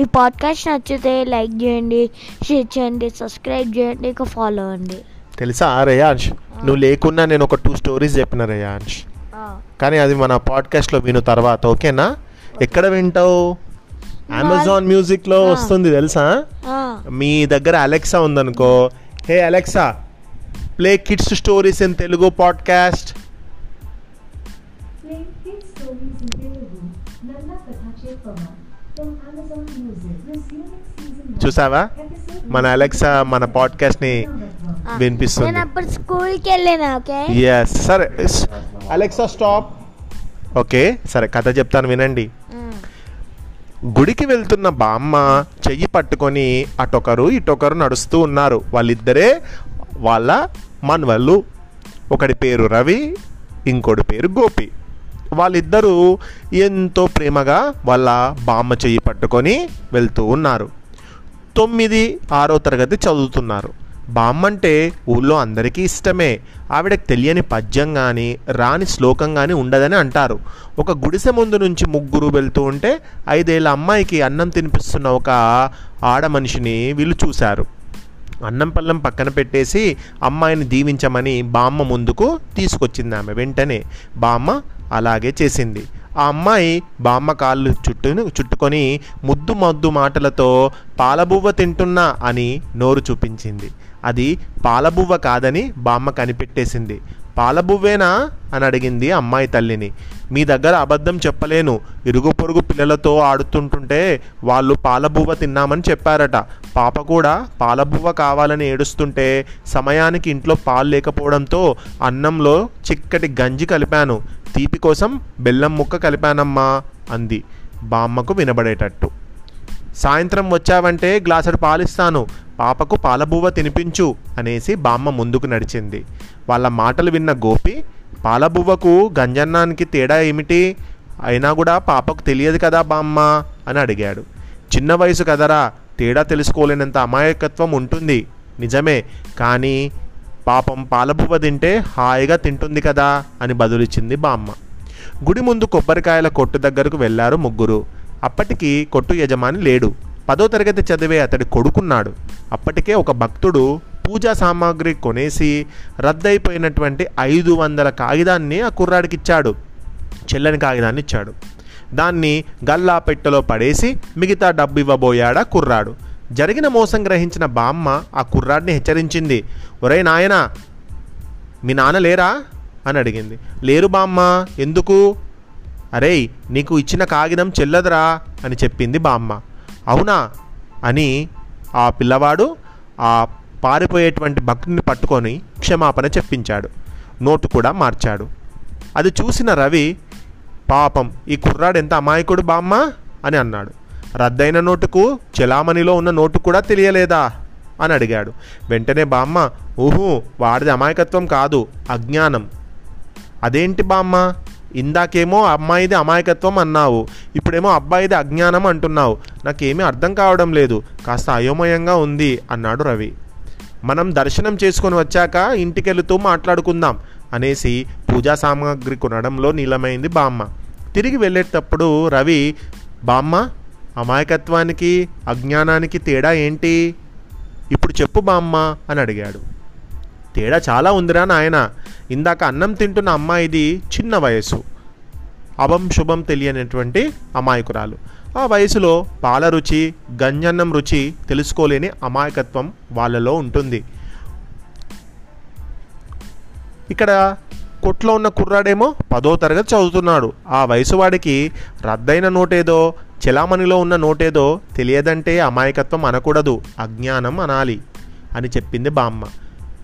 ఈ పాడ్కాస్ట్ నచ్చితే లైక్ చేయండి షేర్ చేయండి సబ్స్క్రైబ్ చేయండి ఇక ఫాలో అవ్వండి తెలుసా? రేయాంష్ నువ్వు లేకున్నా నేను ఒక టూ స్టోరీస్ చెప్పిన రేయాంష్. కానీ అది మన పాడ్కాస్ట్లో విను తర్వాత ఓకేనా? ఎక్కడ వింటావు? అమెజాన్ మ్యూజిక్లో. వస్తుంది తెలుసా? మీ దగ్గర అలెక్సా ఉందనుకో. Hey Alexa play kids stories in Telugu podcast Play Kids Stories in Telugu. Nalla Katha Chepama చూసావా? మన అలెక్సా మన పాడ్కాస్ట్ని. వినిపిస్తుంది. నేను అప్పుడు స్కూల్కి వెళ్ళాను ఓకే? ఎస్ సరే అలెక్సా స్టాప్. ఓకే సరే కథ చెప్తాను వినండి. గుడికి వెళ్తున్న బామ్మ చెయ్యి పట్టుకొని అటొకరు ఇటొకరు నడుస్తూ ఉన్నారు. వాళ్ళిద్దరే వాళ్ళ మనవళ్ళు. ఒకడి పేరు రవి ఇంకోటి పేరు గోపి. వాళ్ళిద్దరూ ఎంతో ప్రేమగా వాళ్ళ బామ్మ చెయ్యి పట్టుకొని వెళ్తూ ఉన్నారు. తొమ్మిది ఆరో తరగతి చదువుతున్నారు. బామ్మ అంటే ఊళ్ళో అందరికీ ఇష్టమే. ఆవిడకి తెలియని పద్యం కానీ రాని శ్లోకం కానీ ఉండదని అంటారు. ఒక గుడిసె ముందు నుంచి ముగ్గురు వెళ్తూ ఉంటే ఐదేళ్ళ అమ్మాయికి అన్నం తినిపిస్తున్న ఒక ఆడ మనిషిని వీళ్ళు చూశారు. అన్నం పళ్ళం పక్కన పెట్టేసి అమ్మాయిని దీవించమని బామ్మ ముందుకు తీసుకొచ్చింది ఆమె వెంటనే. బామ్మ అలాగే చేసింది. ఆ అమ్మాయి బామ్మ కాళ్ళు చుట్టూ చుట్టుకొని ముద్దు మద్దు మాటలతో పాలబువ్వ తింటున్నా అని నోరు చూపించింది. అది పాలబువ్వ కాదని బామ్మ కనిపెట్టేసింది. పాలబువ్వేనా? అని అడిగింది అమ్మాయి తల్లిని. మీ దగ్గర అబద్ధం చెప్పలేను. ఇరుగు పొరుగు పిల్లలతో ఆడుతుంటుంటే వాళ్ళు పాలబువ్వ తిన్నామని చెప్పారట. పాప కూడా పాలబువ్వ కావాలని ఏడుస్తుంటే సమయానికి ఇంట్లో పాలు లేకపోవడంతో అన్నంలో చిక్కటి గంజి కలిపాను. తీపి కోసం బెల్లం ముక్క కలిపానమ్మా అంది బామ్మకు వినబడేటట్టు. సాయంత్రం వచ్చావంటే గ్లాసుడు పాలిస్తాను పాపకు పాలబువ్వ తినిపించు అనేసి బామ్మ ముందుకు నడిచింది. వాళ్ళ మాటలు విన్న గోపి పాలబువ్వకు గంజన్నానికి తేడా ఏమిటి? అయినా కూడా పాపకు తెలియదు కదా బామ్మ అని అడిగాడు. చిన్న వయసు కదరా తేడా తెలుసుకోలేనంత అమాయకత్వం ఉంటుంది నిజమే కానీ పాపం పాలపువ్వ తింటే హాయిగా తింటుంది కదా అని బదులిచ్చింది బామ్మ. గుడి ముందు కొబ్బరికాయల కొట్టు దగ్గరకు వెళ్ళారు ముగ్గురు. అప్పటికి కొట్టు యజమాని లేడు. పదో తరగతి చదివే అతడి కొడుకున్నాడు. అప్పటికే ఒక భక్తుడు పూజా సామాగ్రి కొనేసి రద్దయిపోయినటువంటి ఐదు వందల కాగితాన్ని ఆ కుర్రాడికి ఇచ్చాడు చెల్లని కాగితాన్ని ఇచ్చాడు దాన్ని గల్లా పెట్టెలో పడేసి మిగతా డబ్బు ఇవ్వబోయాడా కుర్రాడు. జరిగిన మోసం గ్రహించిన బామ్మ ఆ కుర్రాడిని హెచ్చరించింది. ఒరే నాయనా మీ నాన్న లేరా? అని అడిగింది. లేరు బామ్మ ఎందుకు? అరేయ్ నీకు ఇచ్చిన కాగితం చెల్లదురా అని చెప్పింది బామ్మ. అవునా? అని ఆ పిల్లవాడు ఆ పారిపోయేటువంటి భక్తుని పట్టుకొని క్షమాపణ చెప్పించాడు. నోటు కూడా మార్చాడు. అది చూసిన రవి పాపం ఈ కుర్రాడు ఎంత అమాయకుడు బామ్మ? అని అన్నాడు. రద్దయిన నోటుకు చెలామణిలో ఉన్న నోటు కూడా తెలియలేదా? అని అడిగాడు. వెంటనే బామ్మ ఊహు వాడిది అమాయకత్వం కాదు అజ్ఞానం. అదేంటి బామ్మ? ఇందాకేమో అమ్మాయిది అమాయకత్వం అన్నావు ఇప్పుడేమో అబ్బాయిది అజ్ఞానం అంటున్నావు. నాకేమీ అర్థం కావడం లేదు కాస్త అయోమయంగా ఉంది అన్నాడు రవి. మనం దర్శనం చేసుకొని వచ్చాక ఇంటికెళుతూ మాట్లాడుకుందాం అనేసి పూజా సామాగ్రి కొనడంలో నీలమైంది బామ్మ. తిరిగి వెళ్ళేటప్పుడు రవి బామ్మ అమాయకత్వానికి అజ్ఞానానికి తేడా ఏంటి? ఇప్పుడు చెప్పు బామ్మ అని అడిగాడు. తేడా చాలా ఉందిరా నాయన. ఇందాక అన్నం తింటున్న అమ్మాయిది చిన్న వయసు అభం శుభం తెలియనటువంటి అమాయకురాలు. ఆ వయసులో పాల రుచి గంజన్నం రుచి తెలుసుకోలేని అమాయకత్వం వాళ్ళలో ఉంటుంది. ఇక్కడ కొట్లో ఉన్న కుర్రాడేమో పదో తరగతి చదువుతున్నాడు. ఆ వయసు వాడికి రద్దయిన నోటేదో చెలామణిలో ఉన్న నోటేదో తెలియదంటే అమాయకత్వం అనకూడదు అజ్ఞానం అనాలి అని చెప్పింది బామ్మ.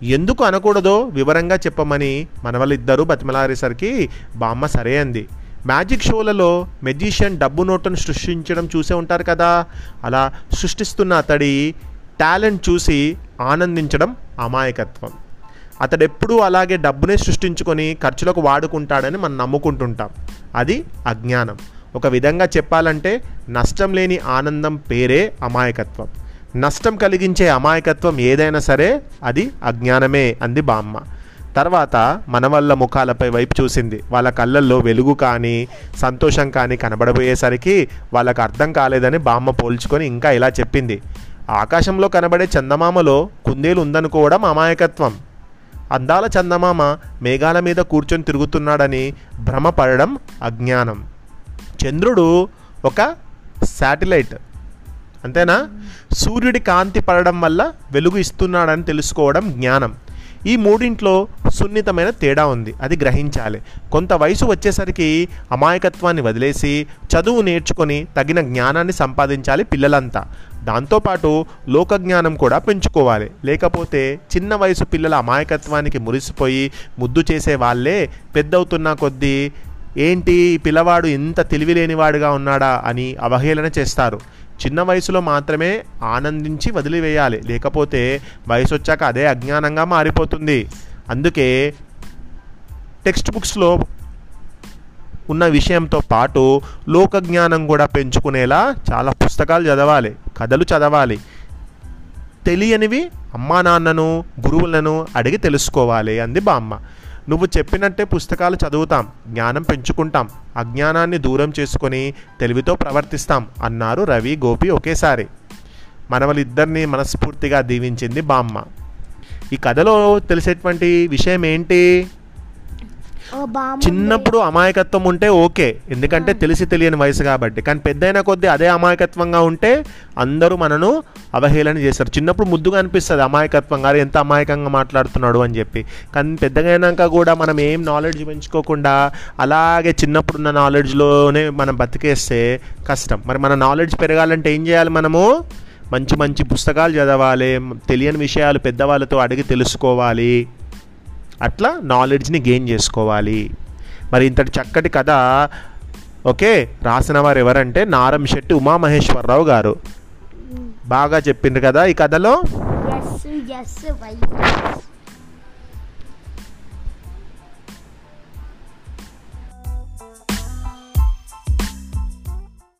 ఎందుకు అనకూడదో వివరంగా చెప్పమని మనవలిద్దరూ బతిమలారేసరికి బామ్మ సరే అంది. మ్యాజిక్ షోలలో మెజిషియన్ డబ్బు నోటును సృష్టించడం చూసే ఉంటారు కదా అలా సృష్టిస్తున్న అతడి టాలెంట్ చూసి ఆనందించడం అమాయకత్వం. అతడెప్పుడూ అలాగే డబ్బునే సృష్టించుకొని ఖర్చులకు వాడుకుంటాడని మనం నమ్ముకుంటుంటాం. అది అజ్ఞానం. ఒక విధంగా చెప్పాలంటే నష్టం లేని ఆనందం పేరే అమాయకత్వం. నష్టం కలిగించే అమాయకత్వం ఏదైనా సరే అది అజ్ఞానమే అంది బామ్మ. తర్వాత మనవళ్ళ ముఖాలపై వైపు చూసింది. వాళ్ళ కళ్ళల్లో వెలుగు కానీ సంతోషం కానీ కనబడబోయేసరికి వాళ్ళకు అర్థం కాలేదని బామ్మ పోల్చుకొని ఇంకా ఇలా చెప్పింది. ఆకాశంలో కనబడే చందమామలో కుందేలు ఉందనుకోవడం అమాయకత్వం. అందాల చందమామ మేఘాల మీద కూర్చొని తిరుగుతున్నాడని భ్రమపడడం అజ్ఞానం. చంద్రుడు ఒక శాటిలైట్. అంతేనా? సూర్యుడి కాంతి పడడం వల్ల వెలుగు ఇస్తున్నాడని తెలుసుకోవడం జ్ఞానం. ఈ మూడింట్లో సున్నితమైన తేడా ఉంది. అది గ్రహించాలి. కొంత వయసు వచ్చేసరికి అమాయకత్వాన్ని వదిలేసి చదువు నేర్చుకొని తగిన జ్ఞానాన్ని సంపాదించాలి పిల్లలంతా. దాంతోపాటు లోకజ్ఞానం కూడా పెంచుకోవాలి. లేకపోతే చిన్న వయసు పిల్లల అమాయకత్వానికి మురిసిపోయి ముద్దు చేసే వాళ్ళే పెద్దవుతున్న కొద్దీ ఏంటి పిల్లవాడు ఇంత తెలివిలేనివాడుగా ఉన్నాడా అని అవహేళన చేస్తారు. చిన్న వయసులో మాత్రమే ఆనందించి వదిలివేయాలి. లేకపోతే వయసు వచ్చాక అదే అజ్ఞానంగా మారిపోతుంది. అందుకే టెక్స్ట్ బుక్స్లో ఉన్న విషయంతో పాటు లోక జ్ఞానం కూడా పెంచుకునేలా చాలా పుస్తకాలు చదవాలి కథలు చదవాలి. తెలియనివి అమ్మా నాన్నను గురువులను అడిగి తెలుసుకోవాలి అంది బామ్మ. నువ్వు చెప్పినట్టే పుస్తకాలు చదువుతాం జ్ఞానం పెంచుకుంటాం అజ్ఞానాన్ని దూరం చేసుకొని తెలివితో ప్రవర్తిస్తాం అన్నారు రవి గోపి ఒకేసారి. మనవలిద్దరిని మనస్ఫూర్తిగా దీవించింది బామ్మ. ఈ కథలో తెలిసేటువంటి విషయం ఏంటి? చిన్నప్పుడు అమాయకత్వం ఉంటే ఓకే. ఎందుకంటే తెలిసి తెలియని వయసు కాబట్టి. కానీ పెద్దయిన కొద్దీ అదే అమాయకత్వంగా ఉంటే అందరూ మనను అవహేళన చేస్తారు. చిన్నప్పుడు ముద్దుగా అనిపిస్తుంది అమాయకత్వంగా అరే ఎంత అమాయకంగా మాట్లాడుతున్నాడు? అని చెప్పి. కానీ పెద్దగా అయినాక కూడా మనం ఏం నాలెడ్జ్ పెంచుకోకుండా అలాగే చిన్నప్పుడు ఉన్న నాలెడ్జ్లోనే మనం బతికేస్తే కష్టం. మరి మన నాలెడ్జ్ పెరగాలంటే ఏం చేయాలి మనము? మంచి మంచి పుస్తకాలు చదవాలి తెలియని విషయాలు పెద్దవాళ్ళతో అడిగి తెలుసుకోవాలి. అట్లా నాలెడ్జ్ని గెయిన్ చేసుకోవాలి. మరి ఇంతటి చక్కటి కథ ఓకే రాసిన వారు ఎవరంటే నారం శెట్టి ఉమామహేశ్వరరావు గారు. బాగా చెప్పిండ్రు కదా ఈ కథలో?